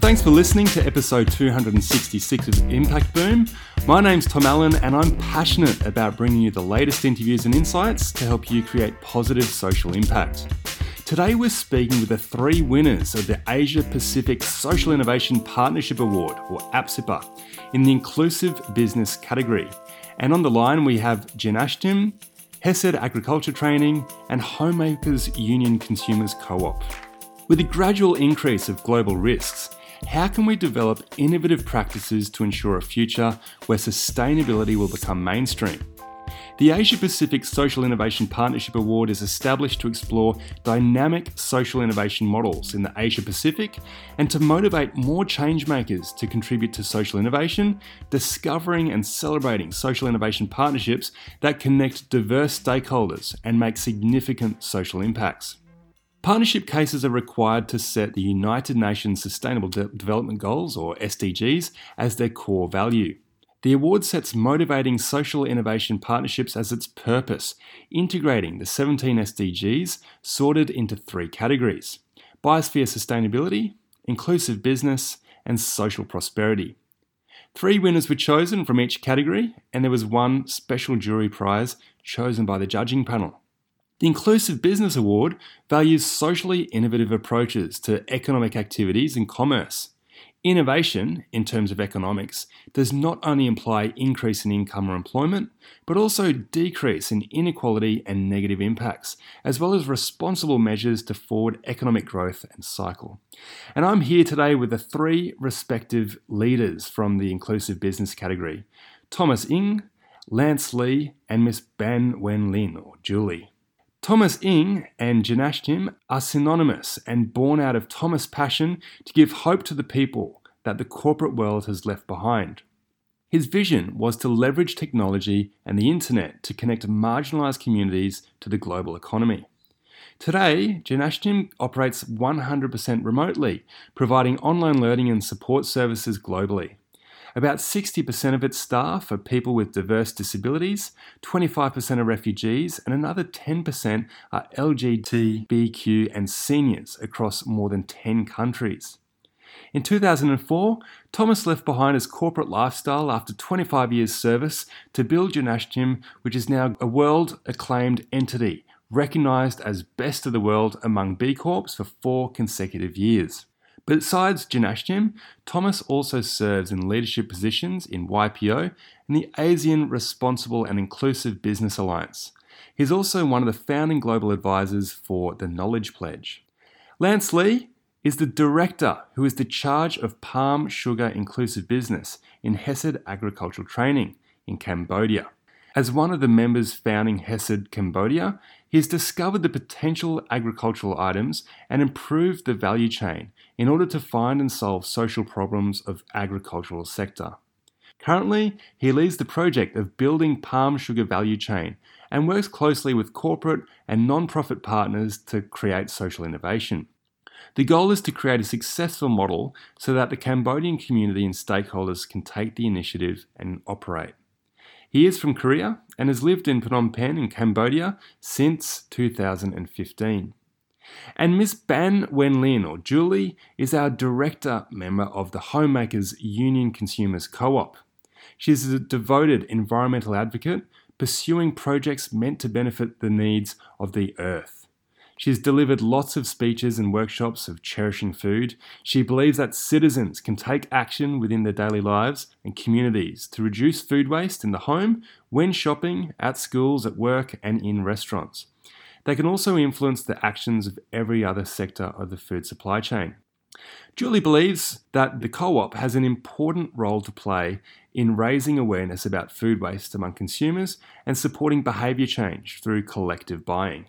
Thanks for listening to episode 266 of Impact Boom. My name's Tom Allen, and I'm passionate about bringing you the latest interviews and insights to help you create positive social impact. Today, we're speaking with the three winners of the Asia Pacific Social Innovation Partnership Award, or APSIPA, in the Inclusive Business category. And on the line, we have Genashtim, Hesed Agriculture Training, and Homemakers Union Consumers Co op. With the gradual increase of global risks, how can we develop innovative practices to ensure a future where sustainability will become mainstream? The Asia Pacific Social Innovation Partnership Award is established to explore dynamic social innovation models in the Asia Pacific and to motivate more changemakers to contribute to social innovation, discovering and celebrating social innovation partnerships that connect diverse stakeholders and make significant social impacts. Partnership cases are required to set the United Nations Sustainable De- Development Goals, or SDGs, as their core value. The award sets motivating social innovation partnerships as its purpose, integrating the 17 SDGs sorted into three categories biosphere sustainability, inclusive business, and social prosperity. Three winners were chosen from each category, and there was one special jury prize chosen by the judging panel. The Inclusive Business Award values socially innovative approaches to economic activities and commerce. Innovation, in terms of economics, does not only imply increase in income or employment, but also decrease in inequality and negative impacts, as well as responsible measures to forward economic growth and cycle. And I'm here today with the three respective leaders from the inclusive business category Thomas Ng, Lance Lee, and Miss Ban Wen Lin, or Julie. Thomas Ng and Genashtim are synonymous and born out of Thomas' passion to give hope to the people that the corporate world has left behind. His vision was to leverage technology and the internet to connect marginalised communities to the global economy. Today, Genashtim operates 100% remotely, providing online learning and support services globally. About 60% of its staff are people with diverse disabilities, 25% are refugees, and another 10% are LGBTQ and seniors across more than 10 countries. In 2004, Thomas left behind his corporate lifestyle after 25 years' service to build Genashtim, which is now a world acclaimed entity, recognised as best of the world among B Corps for four consecutive years. Besides Genashtim, Thomas also serves in leadership positions in YPO and the ASEAN Responsible and Inclusive Business Alliance. He's also one of the founding global advisors for the Knowledge Pledge. Lance Lee is the director who is the charge of palm sugar inclusive business in Hesed Agricultural Training in Cambodia. As one of the members founding Hesed Cambodia, he has discovered the potential agricultural items and improved the value chain in order to find and solve social problems of agricultural sector. Currently, he leads the project of building palm sugar value chain and works closely with corporate and non-profit partners to create social innovation. The goal is to create a successful model so that the Cambodian community and stakeholders can take the initiative and operate. He is from Korea and has lived in Phnom Penh in Cambodia since 2015. And Miss Ban Wen Lin, or Julie, is our director member of the Homemakers Union Consumers Co op. She is a devoted environmental advocate pursuing projects meant to benefit the needs of the earth. She has delivered lots of speeches and workshops of cherishing food. She believes that citizens can take action within their daily lives and communities to reduce food waste in the home, when shopping, at schools, at work, and in restaurants. They can also influence the actions of every other sector of the food supply chain. Julie believes that the co op has an important role to play in raising awareness about food waste among consumers and supporting behaviour change through collective buying.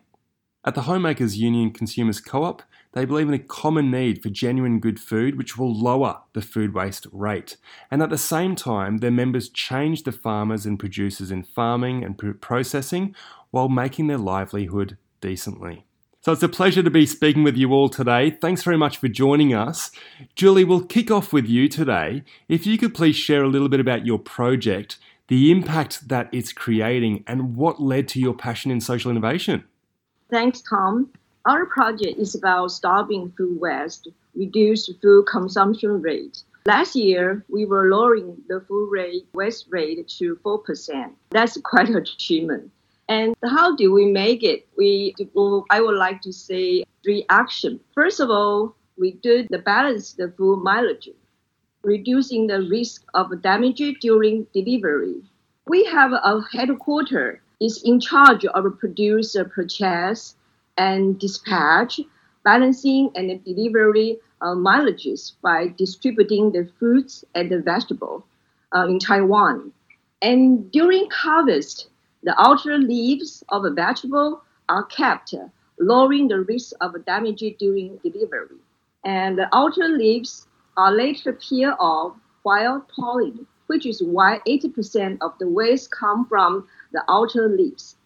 At the Homemakers Union Consumers Co op, they believe in a common need for genuine good food which will lower the food waste rate. And at the same time, their members change the farmers and producers in farming and processing while making their livelihood decently. So it's a pleasure to be speaking with you all today. Thanks very much for joining us. Julie, we'll kick off with you today. If you could please share a little bit about your project, the impact that it's creating, and what led to your passion in social innovation. Thanks, Tom. Our project is about stopping food waste, reduce food consumption rate. Last year, we were lowering the food rate, waste rate to 4%. That's quite an achievement. And how do we make it? We, I would like to say three actions. First of all, we do the balance the food mileage, reducing the risk of damage during delivery. We have a headquarter is in charge of producer purchase and dispatch, balancing and delivery uh, mileages by distributing the fruits and the vegetable uh, in Taiwan. And during harvest, the outer leaves of a vegetable are kept, lowering the risk of damage during delivery. And the outer leaves are later peeled off while pollen, which is why 80% of the waste come from the outer leaves.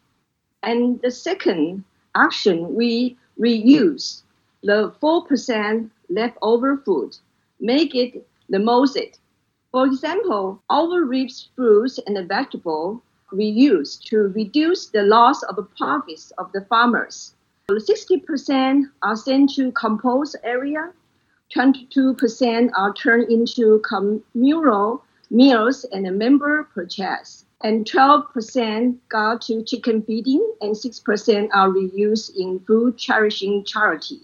And the second action, we reuse the 4% leftover food, make it the most it. For example, our ribs, fruits, and vegetable reused to reduce the loss of profits of the farmers. 60% are sent to compost area, 22% are turned into communal meals and member purchase, and 12% go to chicken feeding, and 6% are reused in food cherishing charity.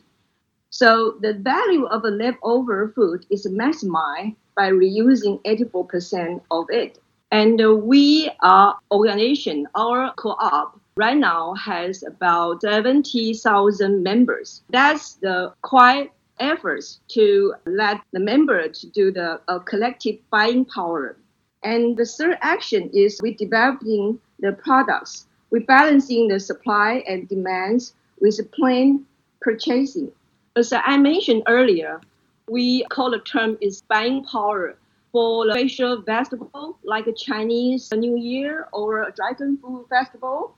So the value of the leftover food is maximized by reusing 84% of it. And we are organization, our co-op right now has about 70,000 members. That's the quite efforts to let the member to do the uh, collective buying power. And the third action is we developing the products. we balancing the supply and demands with plain purchasing. As I mentioned earlier, we call the term is buying power for the special festival like a Chinese New Year or a Dragon Fruit Festival.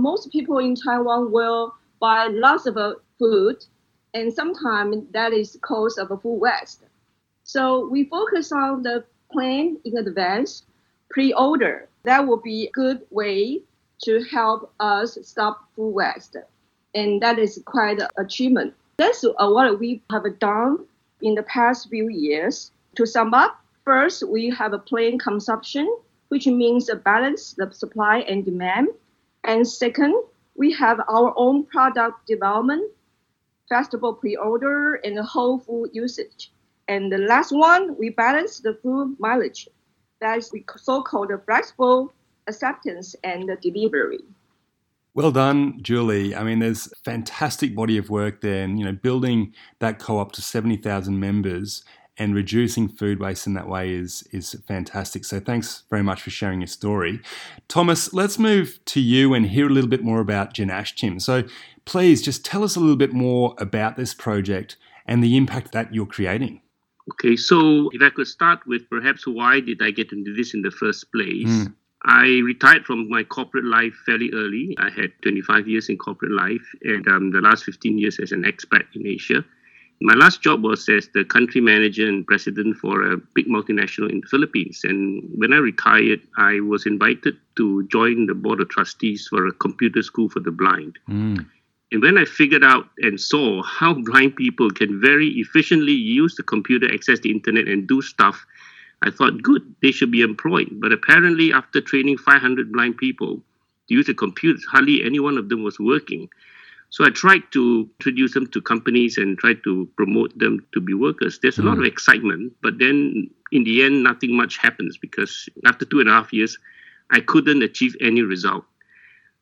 Most people in Taiwan will buy lots of uh, food, and sometimes that is cause of a food waste. So we focus on the plan in advance, pre-order. That will be a good way to help us stop food waste, and that is quite an achievement. That's what we have done in the past few years. To sum up, First, we have a plain consumption, which means a balance of supply and demand. And second, we have our own product development, festival pre-order, and whole food usage. And the last one, we balance the food mileage. That is the so-called flexible acceptance and delivery. Well done, Julie. I mean, there's fantastic body of work there, and you know, building that co-op to seventy thousand members and reducing food waste in that way is is fantastic. So thanks very much for sharing your story. Thomas, let's move to you and hear a little bit more about Genashtim. So please just tell us a little bit more about this project and the impact that you're creating. Okay, so if I could start with perhaps why did I get into this in the first place? Mm. I retired from my corporate life fairly early. I had 25 years in corporate life and um, the last 15 years as an expat in Asia. My last job was as the country manager and president for a big multinational in the Philippines. And when I retired, I was invited to join the board of trustees for a computer school for the blind. Mm. And when I figured out and saw how blind people can very efficiently use the computer, access the internet, and do stuff, I thought, good, they should be employed. But apparently, after training 500 blind people to use a computer, hardly any one of them was working. So I tried to introduce them to companies and try to promote them to be workers. There's a lot of mm. excitement, but then in the end, nothing much happens because after two and a half years, I couldn't achieve any result.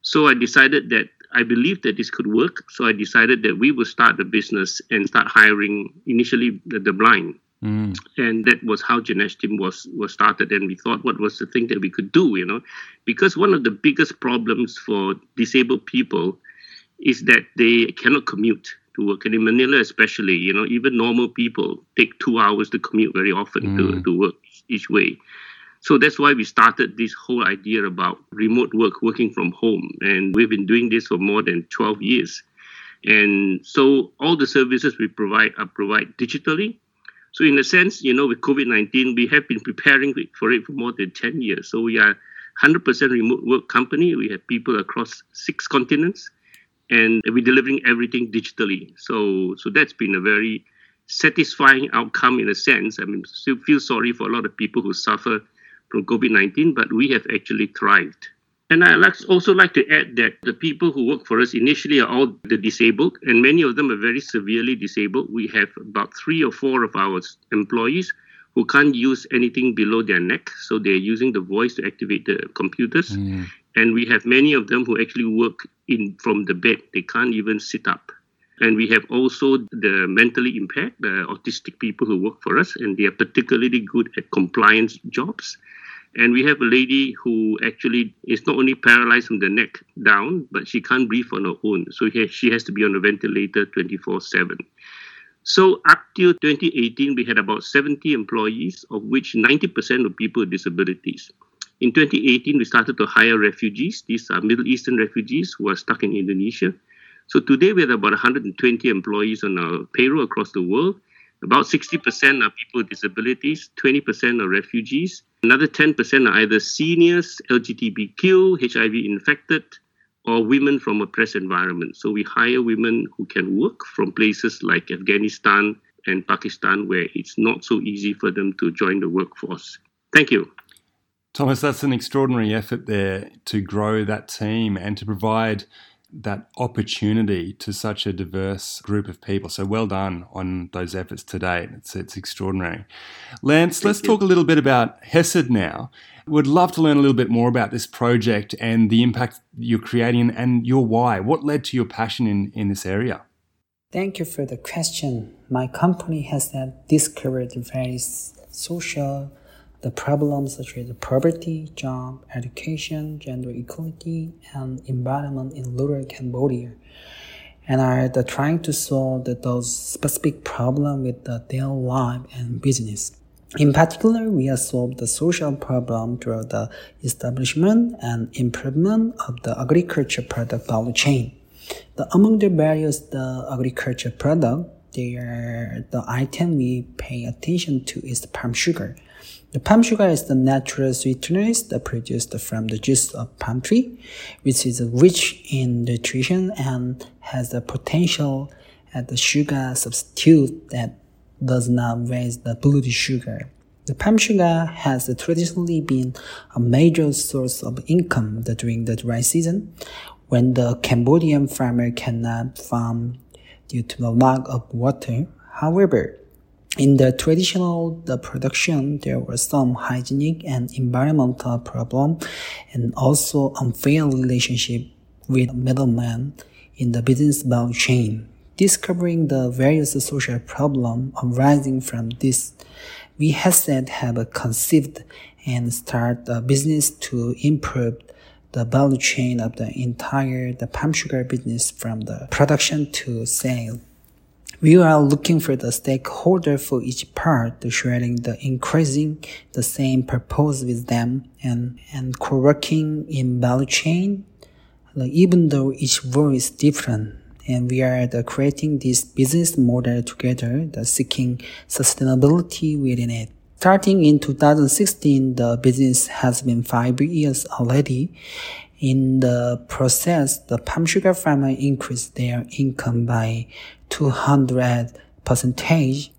So I decided that I believed that this could work. So I decided that we would start the business and start hiring initially the, the blind. Mm. And that was how Genashtim was was started. And we thought, what was the thing that we could do? You know, because one of the biggest problems for disabled people is that they cannot commute to work. And in Manila, especially, you know, even normal people take two hours to commute very often mm. to, to work each way. So that's why we started this whole idea about remote work, working from home. And we've been doing this for more than 12 years. And so all the services we provide are provided digitally. So in a sense, you know, with COVID-19, we have been preparing for it for more than 10 years. So we are 100% remote work company. We have people across six continents and we're delivering everything digitally. So so that's been a very satisfying outcome in a sense. I mean, still feel sorry for a lot of people who suffer from COVID 19, but we have actually thrived. And I also like to add that the people who work for us initially are all the disabled, and many of them are very severely disabled. We have about three or four of our employees who can't use anything below their neck, so they're using the voice to activate the computers. Mm. And we have many of them who actually work in from the bed; they can't even sit up. And we have also the mentally impaired, the autistic people who work for us, and they are particularly good at compliance jobs. And we have a lady who actually is not only paralyzed from the neck down, but she can't breathe on her own. So she has to be on a ventilator 24 7. So up till 2018, we had about 70 employees, of which 90% of people with disabilities. In 2018, we started to hire refugees. These are Middle Eastern refugees who are stuck in Indonesia. So today we have about 120 employees on our payroll across the world. About 60% are people with disabilities, 20% are refugees, another 10% are either seniors, LGBTQ, HIV infected, or women from oppressed environments. So we hire women who can work from places like Afghanistan and Pakistan where it's not so easy for them to join the workforce. Thank you. Thomas, that's an extraordinary effort there to grow that team and to provide that opportunity to such a diverse group of people. So well done on those efforts to date. It's, it's extraordinary. Lance, Thank let's you. talk a little bit about Hesed now. We would love to learn a little bit more about this project and the impact you're creating and your why. What led to your passion in, in this area? Thank you for the question. My company has discovered various social the problems such as poverty, job, education, gender equality, and environment in rural Cambodia, and are the trying to solve the, those specific problems with the daily life and business. In particular, we have solved the social problem through the establishment and improvement of the agriculture product value chain. The, among the various the agriculture product, are the item we pay attention to is the palm sugar. The palm sugar is the natural sweeteners produced from the juice of palm tree, which is rich in nutrition and has the potential as the sugar substitute that does not raise the blood sugar. The palm sugar has traditionally been a major source of income during the dry season, when the Cambodian farmer cannot farm due to the lack of water. However, in the traditional the production, there were some hygienic and environmental problem and also unfair relationship with middlemen in the business value chain. Discovering the various social problems arising from this, we Hesed have conceived and start a business to improve the value chain of the entire the palm sugar business from the production to sale. We are looking for the stakeholder for each part, sharing the increasing the same purpose with them and, and co-working in value chain, even though each role is different. And we are the creating this business model together, the seeking sustainability within it. Starting in 2016, the business has been five years already. In the process, the palm sugar farmer increased their income by 200 percentage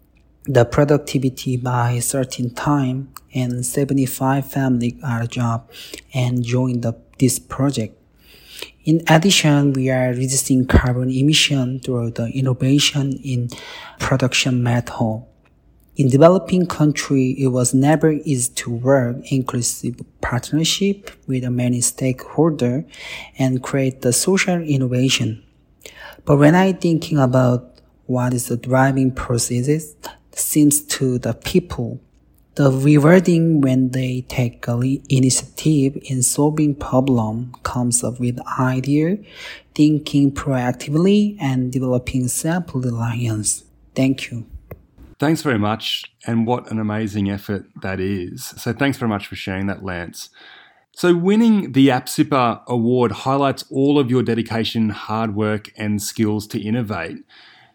the productivity by 13 time and 75 family are job and join the, this project. In addition, we are reducing carbon emission through the innovation in production method. In developing country, it was never easy to work inclusive partnership with many stakeholders and create the social innovation. But when I thinking about what is the driving processes, seems to the people the rewarding when they take initiative in solving problem comes up with idea, thinking proactively, and developing self-reliance. Thank you. Thanks very much, and what an amazing effort that is. So thanks very much for sharing that, Lance. So winning the APSIPA award highlights all of your dedication, hard work, and skills to innovate.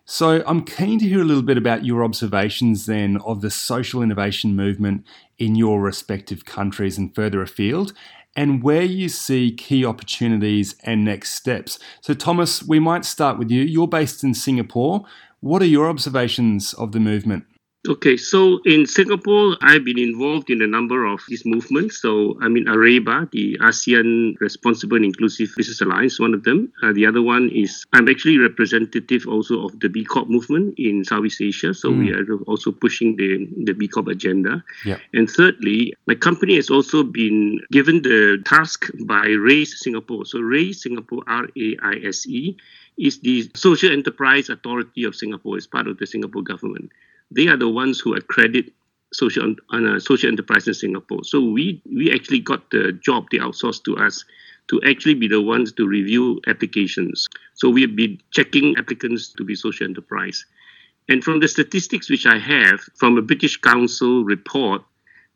So I'm keen to hear a little bit about your observations then of the social innovation movement in your respective countries and further afield, and where you see key opportunities and next steps. So, Thomas, we might start with you. You're based in Singapore. What are your observations of the movement? Okay, so in Singapore, I've been involved in a number of these movements. So, I mean, AREBA, the ASEAN Responsible and Inclusive Business Alliance, one of them. Uh, the other one is I'm actually representative also of the B Corp movement in Southeast Asia. So, mm. we are also pushing the, the B Corp agenda. Yeah. And thirdly, my company has also been given the task by RAISE Singapore. So, RAISE Singapore, R A I S E, is the Social Enterprise Authority of Singapore, it's part of the Singapore government they are the ones who accredit social uh, social enterprise in Singapore. So we we actually got the job they outsourced to us to actually be the ones to review applications. So we've been checking applicants to be social enterprise. And from the statistics which I have from a British Council report,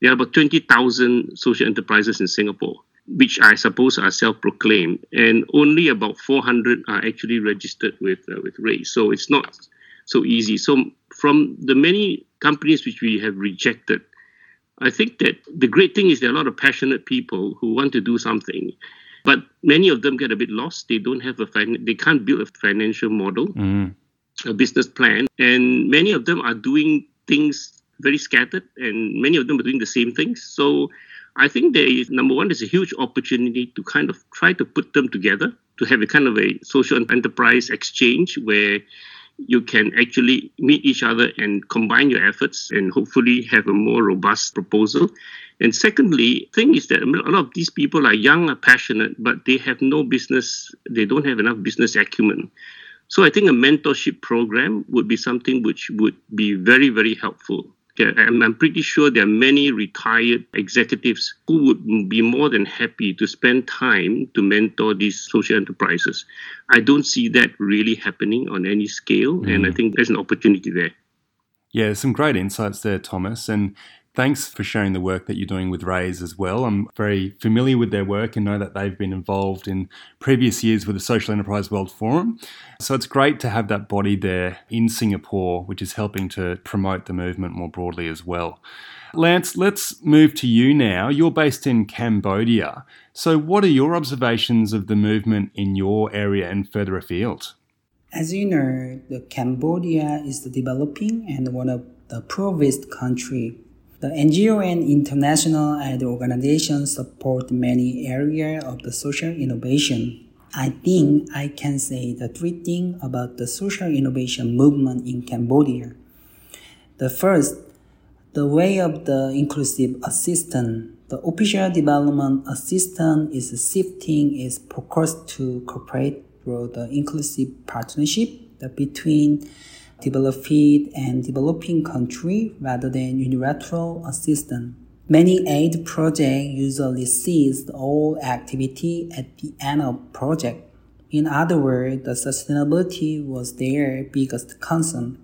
there are about 20,000 social enterprises in Singapore, which I suppose are self-proclaimed, and only about 400 are actually registered with uh, with RAISE. So it's not so easy. So from the many companies which we have rejected, I think that the great thing is there are a lot of passionate people who want to do something, but many of them get a bit lost. They don't have a fin- they can't build a financial model, mm. a business plan, and many of them are doing things very scattered, and many of them are doing the same things. So I think there is number one, there's a huge opportunity to kind of try to put them together to have a kind of a social enterprise exchange where you can actually meet each other and combine your efforts and hopefully have a more robust proposal. And secondly, thing is that a lot of these people are young, are passionate, but they have no business, they don't have enough business acumen. So I think a mentorship program would be something which would be very, very helpful. I'm, I'm pretty sure there are many retired executives who would be more than happy to spend time to mentor these social enterprises. I don't see that really happening on any scale, mm. and I mm. think there's an opportunity there. Yeah, some great insights there, Thomas. And Thanks for sharing the work that you're doing with RAISE as well. I'm very familiar with their work and know that they've been involved in previous years with the Social Enterprise World Forum. So it's great to have that body there in Singapore, which is helping to promote the movement more broadly as well. Lance, let's move to you now. You're based in Cambodia. So, what are your observations of the movement in your area and further afield? As you know, the Cambodia is the developing and one of the poorest country the NGO and international aid organizations support many areas of the social innovation. I think I can say the three things about the social innovation movement in Cambodia. The first, the way of the inclusive assistance. The official development assistance is shifting its focus to cooperate through the inclusive partnership between developed and developing country rather than unilateral assistance. Many aid projects usually cease all activity at the end of project. In other words, the sustainability was their biggest concern.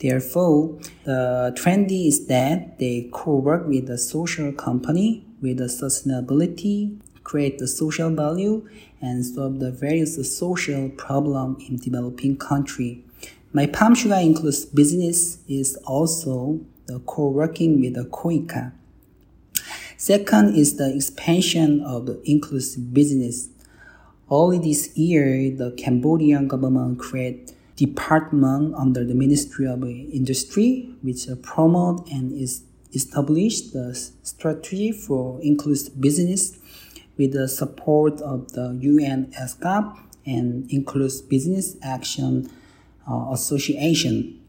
Therefore, the trend is that they co-work with the social company with the sustainability, create the social value, and solve the various social problem in developing country. My Palm Sugar includes business is also the co-working with the KOICA. Second is the expansion of the inclusive business. Early this year, the Cambodian government created department under the Ministry of Industry, which promote and is established the strategy for inclusive business with the support of the UN and Inclusive Business Action uh, association.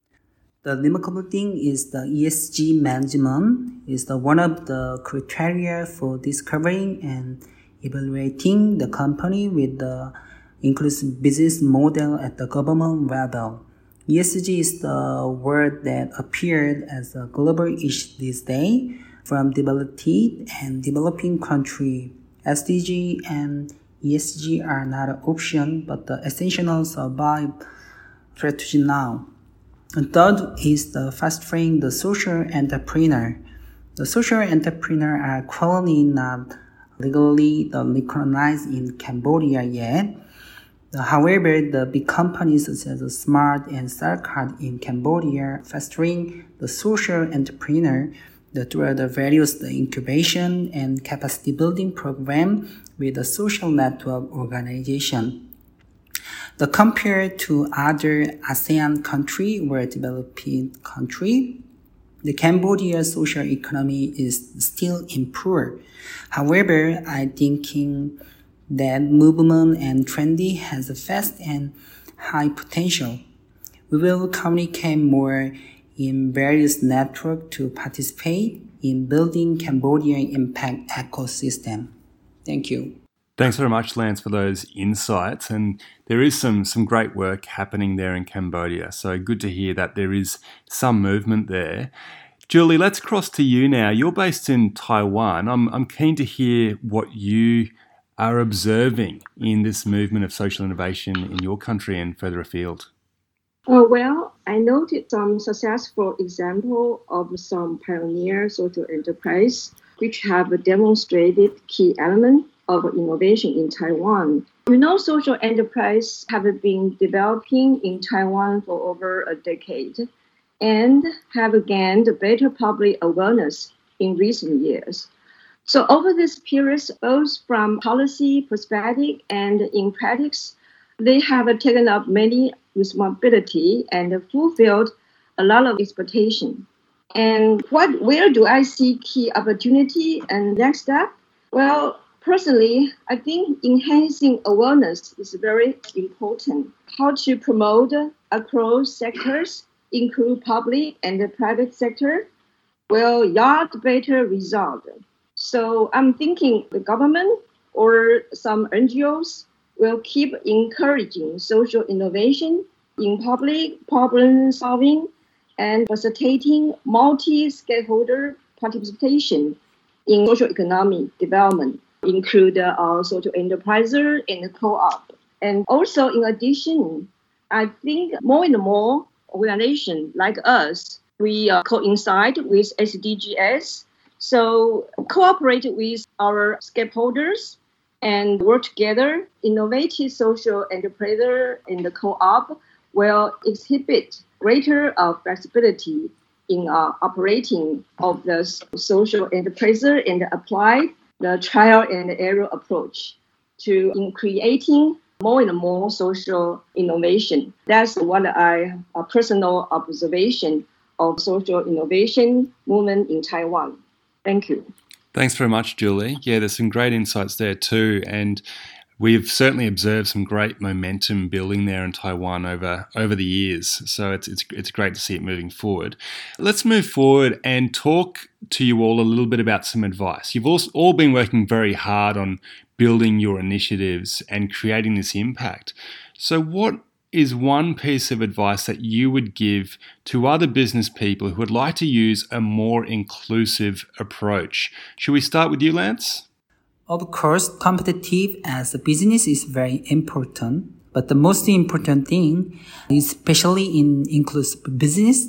The remarkable thing is the ESG management is the one of the criteria for discovering and evaluating the company with the inclusive business model at the government level. ESG is the word that appeared as a global issue this day from developed and developing country. SDG and ESG are not an option but the essential survive strategy now. And third is the fostering the social entrepreneur. The social entrepreneur are currently not uh, legally recognized in Cambodia yet. However, the big companies such as Smart and Starcard in Cambodia fostering the social entrepreneur through the various the incubation and capacity building program with the social network organization. The compared to other ASEAN country or developing country, the Cambodia social economy is still improved. However, I thinking that movement and trendy has a fast and high potential. We will communicate more in various networks to participate in building Cambodian impact ecosystem. Thank you. Thanks very much, Lance, for those insights. And there is some some great work happening there in Cambodia. So good to hear that there is some movement there. Julie, let's cross to you now. You're based in Taiwan. I'm I'm keen to hear what you are observing in this movement of social innovation in your country and further afield. Oh, well, I noted some successful example of some pioneer social enterprise which have demonstrated key elements of innovation in Taiwan. You know, social enterprise have been developing in Taiwan for over a decade and have gained better public awareness in recent years. So over this period, both from policy perspective and in practice, they have taken up many responsibility and fulfilled a lot of expectation. And what where do I see key opportunity and next step? Well, Personally, I think enhancing awareness is very important. How to promote across sectors, include public and the private sector, will yield better result. So I'm thinking the government or some NGOs will keep encouraging social innovation in public problem solving and facilitating multi-stakeholder participation in social economic development include uh, social enterprise and co-op. And also, in addition, I think more and more organizations like us, we uh, coincide with SDGs. So cooperate with our stakeholders and work together. Innovative social enterprise and the co-op will exhibit greater uh, flexibility in uh, operating of the social enterprise and apply the trial and error approach to in creating more and more social innovation. That's what I a personal observation of social innovation movement in Taiwan. Thank you. Thanks very much, Julie. Yeah, there's some great insights there too, and we've certainly observed some great momentum building there in Taiwan over over the years. So it's it's it's great to see it moving forward. Let's move forward and talk to you all a little bit about some advice. You've all, all been working very hard on building your initiatives and creating this impact. So what is one piece of advice that you would give to other business people who would like to use a more inclusive approach? Should we start with you, Lance? Of course, competitive as a business is very important, but the most important thing, especially in inclusive business,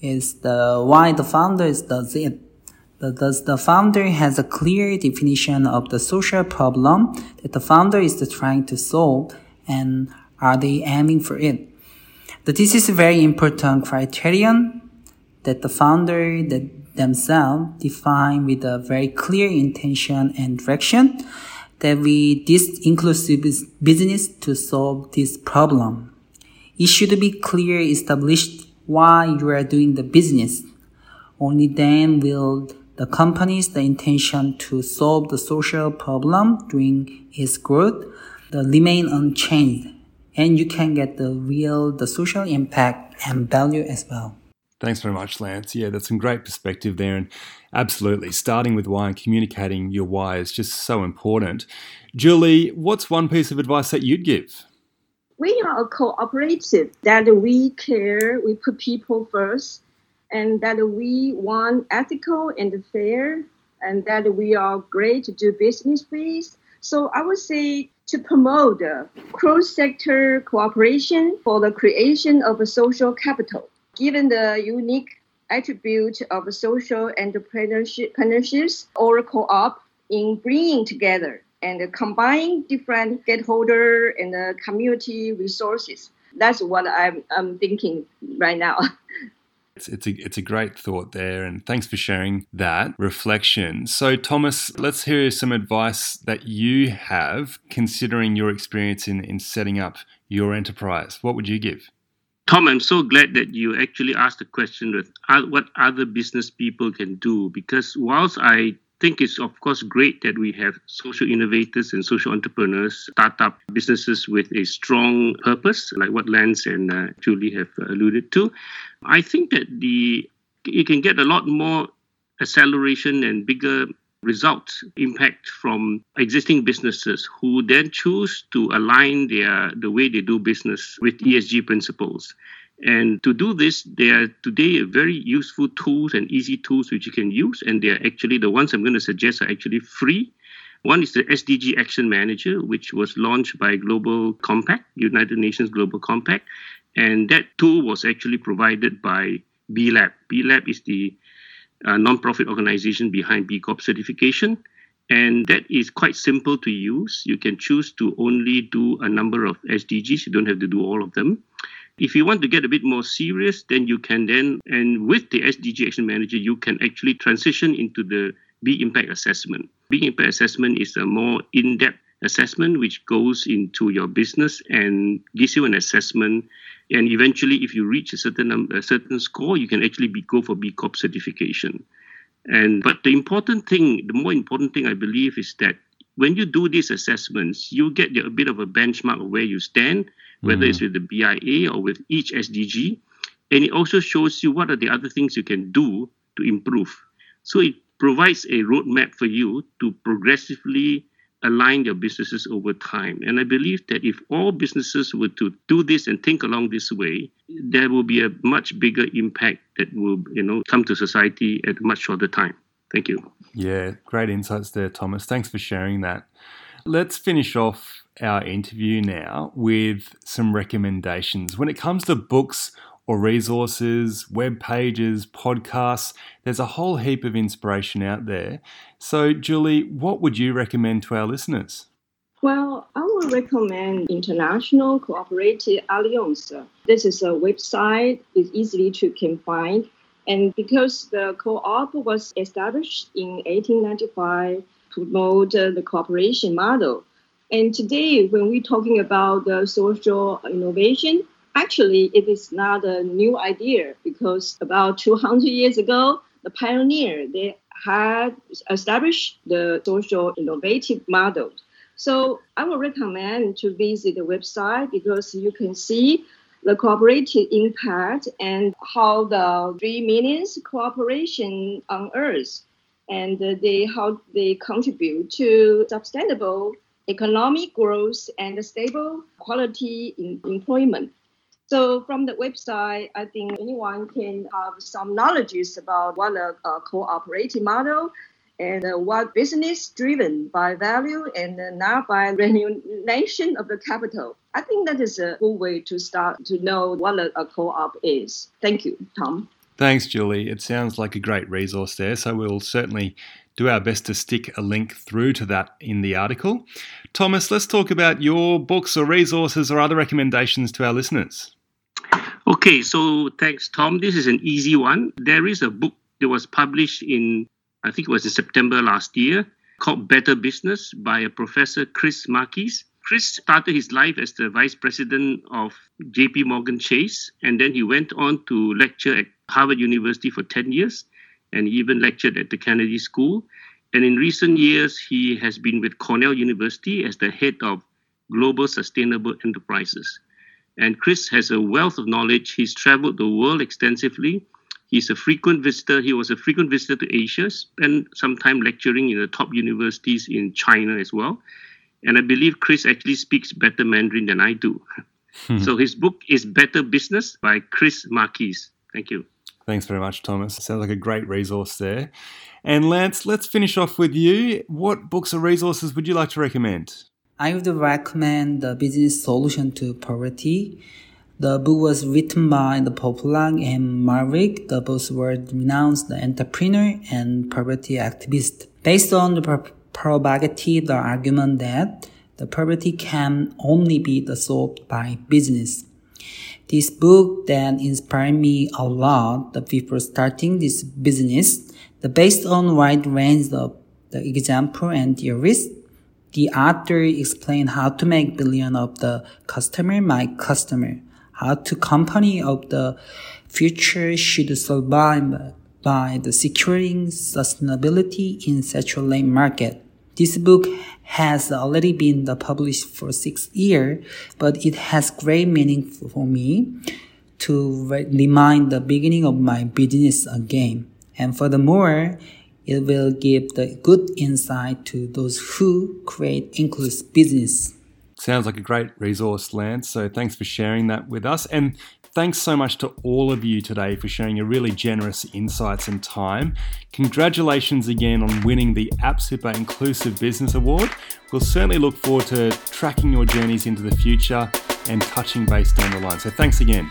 is the why the founder does it. Does the founder has a clear definition of the social problem that the founder is trying to solve and are they aiming for it? But this is a very important criterion that the founder that themselves define with a very clear intention and direction that we this inclusive business to solve this problem. It should be clear established why you are doing the business. Only then will the company's the intention to solve the social problem during its growth the remain unchanged and you can get the real the social impact and value as well. Thanks very much, Lance. Yeah, that's some great perspective there. And absolutely, starting with why and communicating your why is just so important. Julie, what's one piece of advice that you'd give? We are a cooperative that we care, we put people first, and that we want ethical and fair, and that we are great to do business with. So I would say to promote cross-sector cooperation for the creation of a social capital. Given the unique attribute of social entrepreneurships or co-op in bringing together and combining different stakeholder and community resources. That's what I'm, I'm thinking right now. It's, it's, a, it's a great thought there, and thanks for sharing that reflection. So, Thomas, let's hear some advice that you have considering your experience in, in setting up your enterprise. What would you give? Tom, I'm so glad that you actually asked the question with what other business people can do because whilst I think it's of course great that we have social innovators and social entrepreneurs start up businesses with a strong purpose, like what Lance and uh, Julie have alluded to. I think that the you can get a lot more acceleration and bigger results impact from existing businesses who then choose to align their the way they do business with ESG principles. And to do this, there are today very useful tools and easy tools which you can use. And they're actually the ones I'm going to suggest are actually free. One is the SDG Action Manager, which was launched by Global Compact, United Nations Global Compact. And that tool was actually provided by B Lab. B Lab is the uh, non-profit organization behind B Corp certification. And that is quite simple to use. You can choose to only do a number of SDGs. You don't have to do all of them. If you want to get a bit more serious, then you can then, and with the SDG Action Manager, you can actually transition into the B Impact Assessment. B Impact Assessment is a more in depth assessment which goes into your business and gives you an assessment. And eventually, if you reach a certain a certain score, you can actually be, go for B Corp certification. And but the important thing, the more important thing I believe is that when you do these assessments, you get a bit of a benchmark of where you stand whether mm. it's with the BIA or with each SDG. And it also shows you what are the other things you can do to improve. So it provides a roadmap for you to progressively align your businesses over time. And I believe that if all businesses were to do this and think along this way, there will be a much bigger impact that will, you know, come to society at a much shorter time. Thank you. Yeah, great insights there, Thomas. Thanks for sharing that. Let's finish off our interview now with some recommendations. When it comes to books or resources, web pages, podcasts, there's a whole heap of inspiration out there. So, Julie, what would you recommend to our listeners? Well, I would recommend International Cooperative Alliance. This is a website, it's easily to can find. And because the co-op was established in 1895 to promote uh, the cooperation model, and today, when we're talking about the social innovation, actually, it is not a new idea because about 200 years ago, the pioneer they had established the social innovative model. So I would recommend to visit the website because you can see the cooperative impact and how the three meanings cooperation on earth and they how they contribute to sustainable economic growth and stable quality in employment. So from the website, I think anyone can have some knowledge about what a, a cooperative model and uh, what business driven by value and uh, not by remuneration of the capital. I think that is a good way to start to know what a, a co-op is. Thank you, Tom. Thanks, Julie. It sounds like a great resource there. So we'll certainly do our best to stick a link through to that in the article. Thomas, let's talk about your books or resources or other recommendations to our listeners. Okay, so thanks, Tom. This is an easy one. There is a book that was published in, I think it was in September last year, called Better Business by a professor, Chris Marquis. Chris started his life as the vice president of JP Morgan Chase, and then he went on to lecture at Harvard University for 10 years and he even lectured at the Kennedy School. And in recent years, he has been with Cornell University as the head of Global Sustainable Enterprises. And Chris has a wealth of knowledge. He's traveled the world extensively He's a frequent visitor. He was a frequent visitor to Asia, spent some time lecturing in the top universities in China as well. And I believe Chris actually speaks better Mandarin than I do. Hmm. So his book is Better Business by Chris Marquis. Thank you. Thanks very much, Thomas. Sounds like a great resource there. And Lance, let's finish off with you. What books or resources would you like to recommend? I would recommend the Business Solution to Poverty. The book was written by the Paul Polak and Marwick. The both were renowned entrepreneur and poverty activist. Based on the prerogative, the argument that the poverty can only be solved by business. This book that inspired me a lot before starting this business. The based on wide range of the example and theories the author explained how to make billion of the customer my customer, how to company of the future should survive by the securing sustainability in saturated market. This book has already been published for six years, but it has great meaning for me to remind the beginning of my business again. And furthermore, it will give the good insight to those who create inclusive business. Sounds like a great resource, Lance. So thanks for sharing that with us. And thanks so much to all of you today for sharing your really generous insights and time. Congratulations again on winning the AppSuper Inclusive Business Award. We'll certainly look forward to tracking your journeys into the future and touching base down the line. So thanks again.